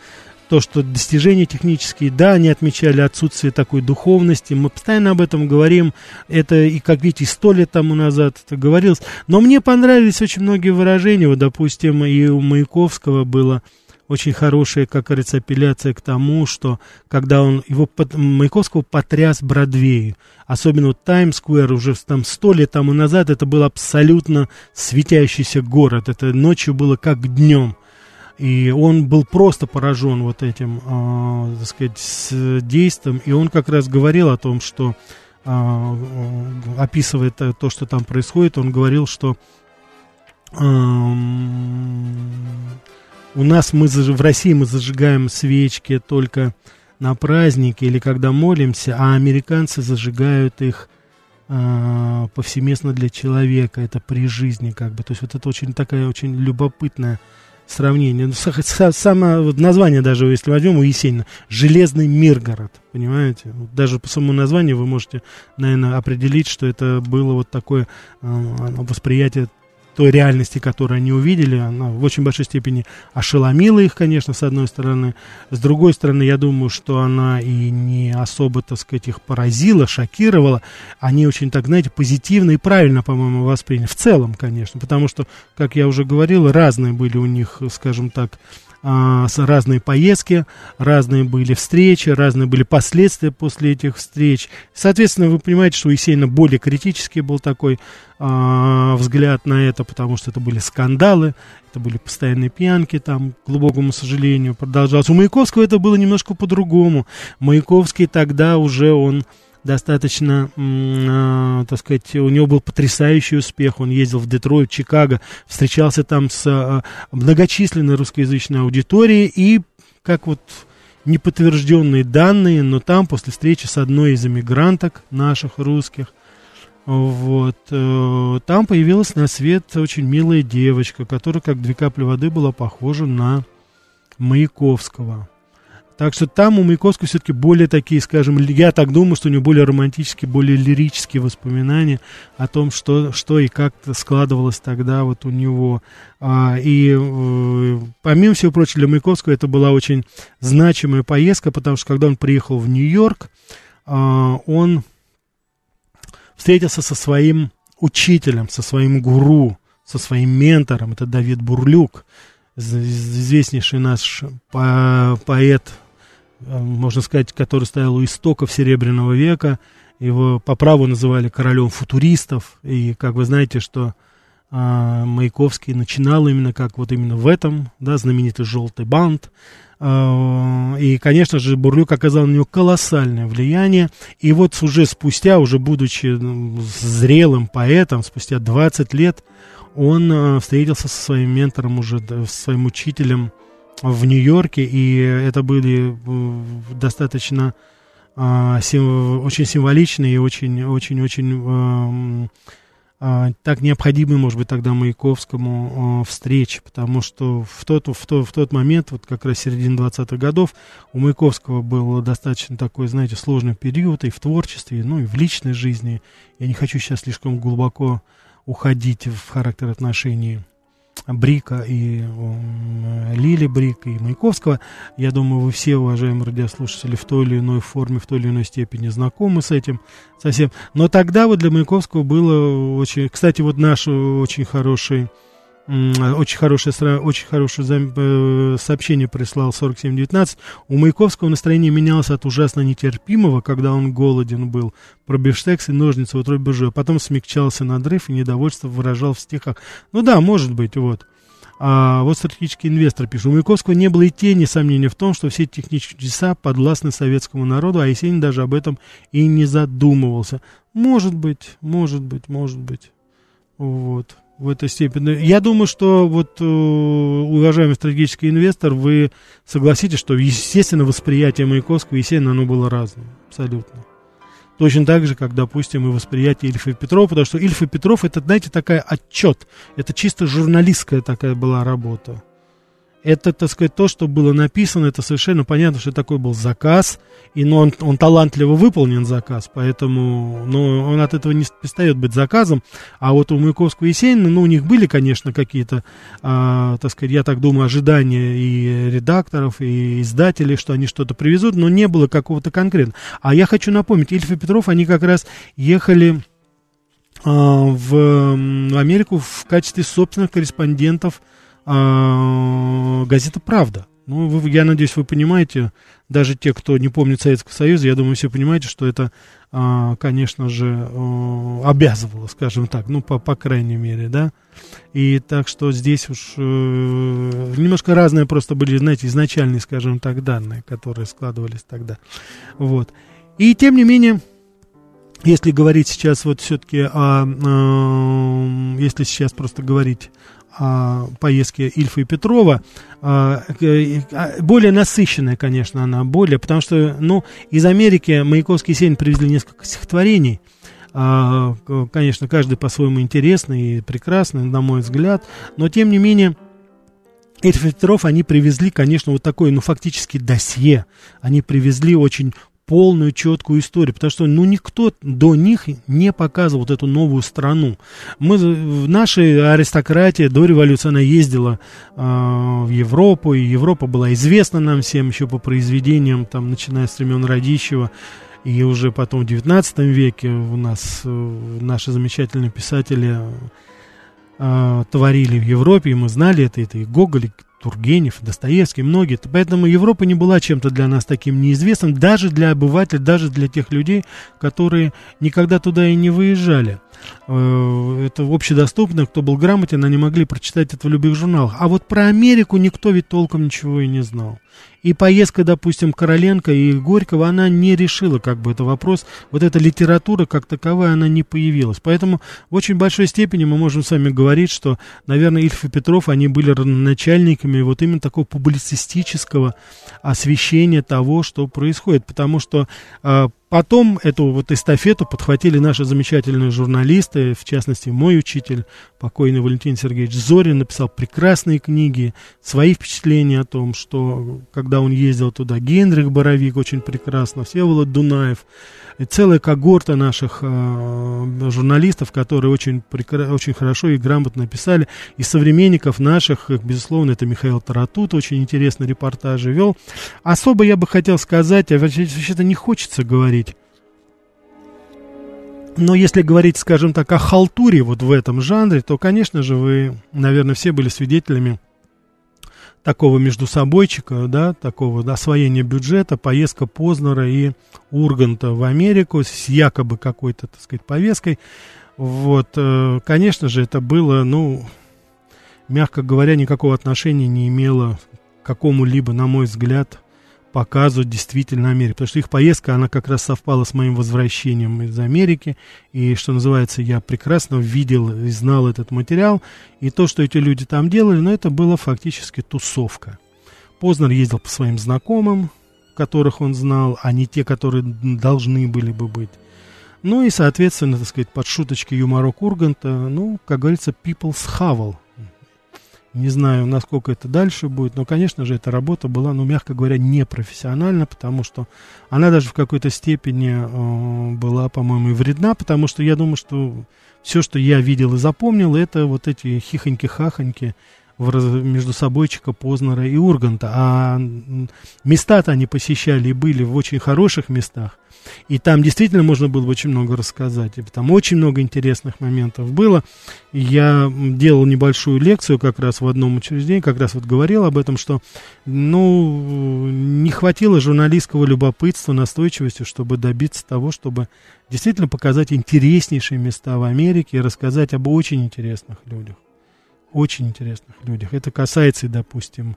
то, что достижения технические, да, они отмечали отсутствие такой духовности, мы постоянно об этом говорим, это и, как видите, сто лет тому назад это говорилось, но мне понравились очень многие выражения, вот, допустим, и у Маяковского было очень хорошая, как говорится, апелляция к тому, что когда он, его под, Маяковского потряс Бродвей, особенно вот Таймс-сквер уже там сто лет тому назад, это был абсолютно светящийся город, это ночью было как днем. И он был просто поражен вот этим, э, так сказать, с действием. И он как раз говорил о том, что, э, описывая то, что там происходит, он говорил, что э, у нас мы в России мы зажигаем свечки только на праздники или когда молимся, а американцы зажигают их э, повсеместно для человека, это при жизни как бы. То есть вот это очень такая очень любопытная сравнение. Ну, само вот название даже, если возьмем у Есенина, «Железный Миргород», понимаете? Даже по самому названию вы можете, наверное, определить, что это было вот такое э, восприятие той реальности, которую они увидели, она в очень большой степени ошеломила их, конечно, с одной стороны. С другой стороны, я думаю, что она и не особо, так сказать, их поразила, шокировала. Они очень, так, знаете, позитивно и правильно, по-моему, восприняли. В целом, конечно, потому что, как я уже говорил, разные были у них, скажем так, а, разные поездки, разные были встречи, разные были последствия после этих встреч. Соответственно, вы понимаете, что у Есенина более критический был такой а, взгляд на это, потому что это были скандалы, это были постоянные пьянки, там, к глубокому сожалению, продолжалось. У Маяковского это было немножко по-другому. Маяковский тогда уже он достаточно, э, так сказать, у него был потрясающий успех. Он ездил в Детройт, Чикаго, встречался там с э, многочисленной русскоязычной аудиторией и, как вот неподтвержденные данные, но там после встречи с одной из эмигранток наших русских, вот, э, там появилась на свет очень милая девочка, которая как две капли воды была похожа на Маяковского. Так что там у Маяковского все-таки более такие, скажем, я так думаю, что у него более романтические, более лирические воспоминания о том, что, что и как складывалось тогда вот у него. А, и э, помимо всего прочего, для Маяковского это была очень значимая поездка, потому что когда он приехал в Нью-Йорк, а, он встретился со своим учителем, со своим гуру, со своим ментором, это Давид Бурлюк, известнейший наш по поэт Э, можно сказать, который стоял у истоков Серебряного века. Его по праву называли королем футуристов. И как вы знаете, что а, Маяковский начинал именно как вот именно в этом, да, знаменитый «Желтый бант». А, и, конечно же, Бурлюк оказал на него колоссальное влияние. И вот уже спустя, уже будучи ну, зрелым поэтом, спустя 20 лет, он а, встретился со своим ментором уже, да, своим учителем, в Нью-Йорке, и это были э, достаточно а, сим, очень символичные и очень, очень, очень а, а, так необходимые, может быть, тогда Маяковскому встречи, потому что в тот, в, тот, в тот момент, вот как раз середина 20-х годов, у Маяковского был достаточно такой, знаете, сложный период и в творчестве, ну и в личной жизни. Я не хочу сейчас слишком глубоко уходить в характер отношений Брика и Лили Брика и Маяковского. Я думаю, вы все, уважаемые радиослушатели, в той или иной форме, в той или иной степени знакомы с этим совсем. Но тогда вот для Маяковского было очень... Кстати, вот наш очень хороший очень хорошее, очень хорошее э, сообщение прислал 4719. У Маяковского настроение менялось от ужасно нетерпимого, когда он голоден был, про бифштекс и ножницы в утробе а потом смягчался надрыв и недовольство выражал в стихах. Ну да, может быть, вот. А вот стратегический инвестор пишет, у Маяковского не было и тени сомнения в том, что все технические чудеса подвластны советскому народу, а Есенин даже об этом и не задумывался. Может быть, может быть, может быть. Вот в этой степени. Я думаю, что вот, э, уважаемый стратегический инвестор, вы согласитесь, что, естественно, восприятие Маяковского и Есенина, оно было разным, абсолютно. Точно так же, как, допустим, и восприятие Ильфа и Петрова, потому что Ильф и Петров, это, знаете, такая отчет, это чисто журналистская такая была работа это, так сказать, то, что было написано, это совершенно понятно, что такой был заказ, и но он, он талантливо выполнен заказ, поэтому но он от этого не перестает быть заказом. А вот у Маяковского и Есенина, ну, у них были, конечно, какие-то, а, так сказать, я так думаю, ожидания и редакторов, и издателей, что они что-то привезут, но не было какого-то конкретного. А я хочу напомнить, Ильф и Петров, они как раз ехали а, в Америку в качестве собственных корреспондентов а, газета «Правда». Ну, вы, я надеюсь, вы понимаете, даже те, кто не помнит Советского Союза, я думаю, все понимаете, что это, а, конечно же, обязывало, скажем так, ну, по, по крайней мере, да. И так что здесь уж э, немножко разные просто были, знаете, изначальные, скажем так, данные, которые складывались тогда. Вот. И тем не менее, если говорить сейчас вот все-таки о, э, если сейчас просто говорить поездки Ильфа и Петрова, а, а, более насыщенная, конечно, она более, потому что, ну, из Америки Маяковский и Сень привезли несколько стихотворений, а, конечно, каждый по-своему интересный и прекрасный, на мой взгляд, но, тем не менее, Ильф и Петров, они привезли, конечно, вот такое, ну, фактически досье. Они привезли очень полную, четкую историю, потому что, ну, никто до них не показывал вот эту новую страну. Мы, в нашей аристократии до революции она ездила э, в Европу, и Европа была известна нам всем еще по произведениям, там, начиная с времен Радищева, и уже потом в 19 веке у нас э, наши замечательные писатели э, творили в Европе, и мы знали это, это и Гоголь, Тургенев, Достоевский, многие. Поэтому Европа не была чем-то для нас таким неизвестным, даже для обывателей, даже для тех людей, которые никогда туда и не выезжали. Э, это общедоступно, кто был грамотен, они могли прочитать это в любых журналах. А вот про Америку никто ведь толком ничего и не знал. И поездка, допустим, Короленко и Горького, она не решила как бы это вопрос. Вот эта литература как таковая, она не появилась. Поэтому в очень большой степени мы можем с вами говорить, что, наверное, Ильф и Петров, они были начальниками вот именно такого публицистического освещения того, что происходит. Потому что э, Потом эту вот эстафету подхватили наши замечательные журналисты, в частности, мой учитель, покойный Валентин Сергеевич Зорин, написал прекрасные книги, свои впечатления о том, что когда он ездил туда, Генрих Боровик очень прекрасно, Всеволод Дунаев, и целая когорта наших э, журналистов, которые очень, очень хорошо и грамотно писали. И современников наших, безусловно, это Михаил Таратут, очень интересный репортажи вел. Особо я бы хотел сказать, а вообще-то не хочется говорить, но если говорить, скажем так, о халтуре вот в этом жанре, то, конечно же, вы, наверное, все были свидетелями такого между собойчика, да, такого освоения бюджета, поездка Познера и Урганта в Америку с якобы какой-то, так сказать, повесткой. Вот, э, конечно же, это было, ну, мягко говоря, никакого отношения не имело к какому-либо, на мой взгляд, показывают действительно Америку. Потому что их поездка, она как раз совпала с моим возвращением из Америки. И, что называется, я прекрасно видел и знал этот материал. И то, что эти люди там делали, ну, это было фактически тусовка. Познер ездил по своим знакомым, которых он знал, а не те, которые должны были бы быть. Ну и, соответственно, так сказать, под шуточки юморок Урганта, ну, как говорится, people's havel. Не знаю, насколько это дальше будет, но, конечно же, эта работа была, ну, мягко говоря, непрофессиональна, потому что она даже в какой-то степени э, была, по-моему, и вредна, потому что я думаю, что все, что я видел и запомнил, это вот эти хихоньки-хахоньки, между собойчика Познера и Урганта. А места-то они посещали и были в очень хороших местах. И там действительно можно было бы очень много рассказать. И там очень много интересных моментов было. Я делал небольшую лекцию как раз в одном учреждении, как раз вот говорил об этом, что ну, не хватило журналистского любопытства, настойчивости, чтобы добиться того, чтобы действительно показать интереснейшие места в Америке и рассказать об очень интересных людях очень интересных людях. Это касается, допустим,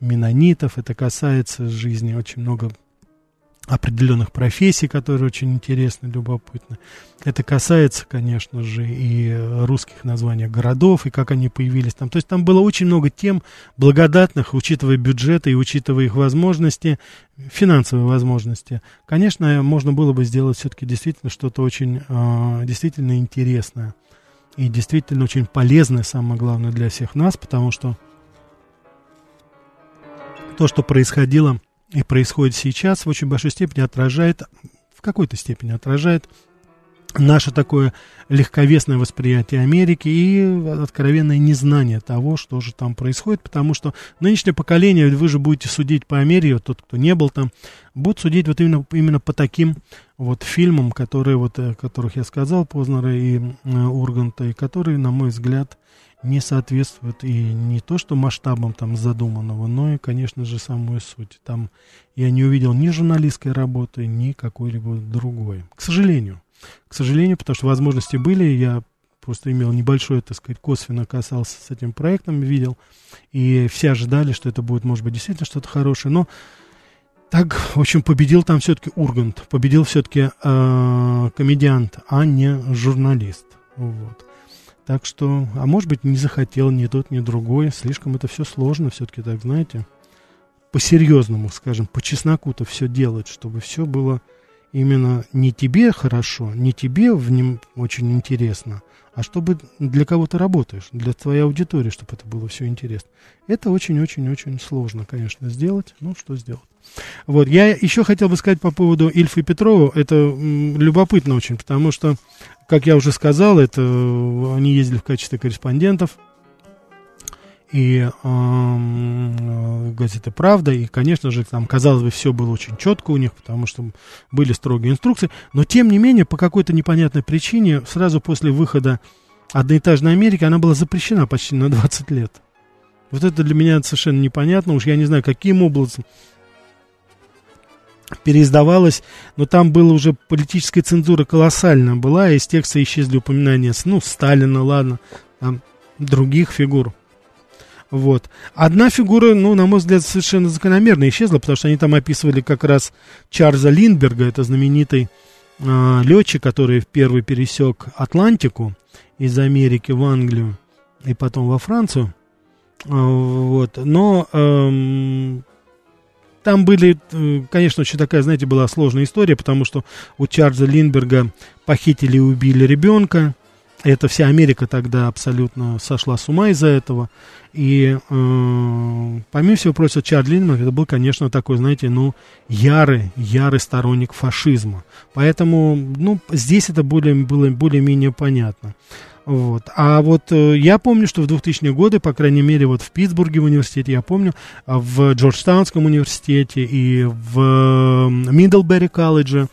менонитов, это касается жизни очень много определенных профессий, которые очень интересны, любопытны. Это касается, конечно же, и русских названий городов, и как они появились там. То есть там было очень много тем благодатных, учитывая бюджеты и учитывая их возможности, финансовые возможности. Конечно, можно было бы сделать все-таки действительно что-то очень э, действительно интересное и действительно очень полезное, самое главное, для всех нас, потому что то, что происходило и происходит сейчас, в очень большой степени отражает, в какой-то степени отражает наше такое легковесное восприятие Америки и откровенное незнание того, что же там происходит, потому что нынешнее поколение, вы же будете судить по Америке, тот, кто не был там, будут судить вот именно, именно по таким вот фильмам, которые, вот, о которых я сказал, Познера и э, Урганта, и которые, на мой взгляд, не соответствуют и не то, что масштабам там задуманного, но и, конечно же, самой сути. Там я не увидел ни журналистской работы, ни какой-либо другой. К сожалению к сожалению, потому что возможности были, я просто имел небольшое, так сказать, косвенно касался с этим проектом, видел, и все ожидали, что это будет, может быть, действительно что-то хорошее, но так, в общем, победил там все-таки Ургант, победил все-таки э, комедиант, а не журналист, вот. Так что, а может быть, не захотел ни тот, ни другой, слишком это все сложно все-таки, так, знаете, по-серьезному, скажем, по чесноку-то все делать, чтобы все было именно не тебе хорошо, не тебе в нем очень интересно, а чтобы для кого ты работаешь, для твоей аудитории, чтобы это было все интересно. Это очень-очень-очень сложно, конечно, сделать. Ну, что сделать? Вот, я еще хотел бы сказать по поводу Ильфа и Петрова. Это м, любопытно очень, потому что, как я уже сказал, это они ездили в качестве корреспондентов и э, газеты «Правда», и, конечно же, там, казалось бы, все было очень четко у них, потому что были строгие инструкции, но, тем не менее, по какой-то непонятной причине, сразу после выхода «Одноэтажной Америки» она была запрещена почти на 20 лет. Вот это для меня совершенно непонятно, уж я не знаю, каким образом переиздавалась, но там была уже политическая цензура колоссальная была, из текста исчезли упоминания, ну, Сталина, ладно, там, других фигур. Вот. Одна фигура, ну, на мой взгляд, совершенно закономерно исчезла, потому что они там описывали как раз Чарльза Линдберга, это знаменитый э, летчик, который первый пересек Атлантику из Америки в Англию и потом во Францию. Э, вот. Но э, там были, э, конечно, очень такая, знаете, была сложная история, потому что у Чарльза Линдберга похитили и убили ребенка. Это вся Америка тогда абсолютно сошла с ума из-за этого. И, э, помимо всего прочего, Чарльз Линдман это был, конечно, такой, знаете, ну, ярый, ярый сторонник фашизма. Поэтому, ну, здесь это более, было более-менее понятно. Вот. А вот э, я помню, что в 2000-е годы, по крайней мере, вот в Питтсбурге в университете, я помню, а в Джорджтаунском университете и в Миддлбери колледже,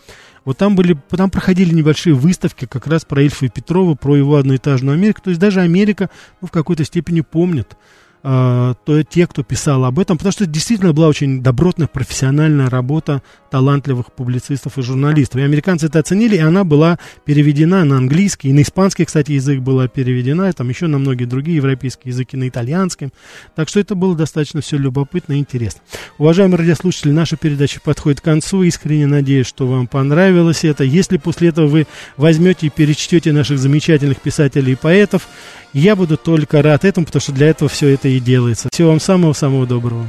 вот там были, там проходили небольшие выставки как раз про Ильфа и Петрова, про его одноэтажную Америку. То есть даже Америка ну, в какой-то степени помнит э, то те, кто писал об этом, потому что это действительно была очень добротная, профессиональная работа талантливых публицистов и журналистов. И американцы это оценили, и она была переведена на английский, и на испанский, кстати, язык была переведена, и там еще на многие другие европейские языки, на итальянском. Так что это было достаточно все любопытно и интересно. Уважаемые радиослушатели, наша передача подходит к концу. Искренне надеюсь, что вам понравилось это. Если после этого вы возьмете и перечтете наших замечательных писателей и поэтов, я буду только рад этому, потому что для этого все это и делается. Всего вам самого-самого доброго.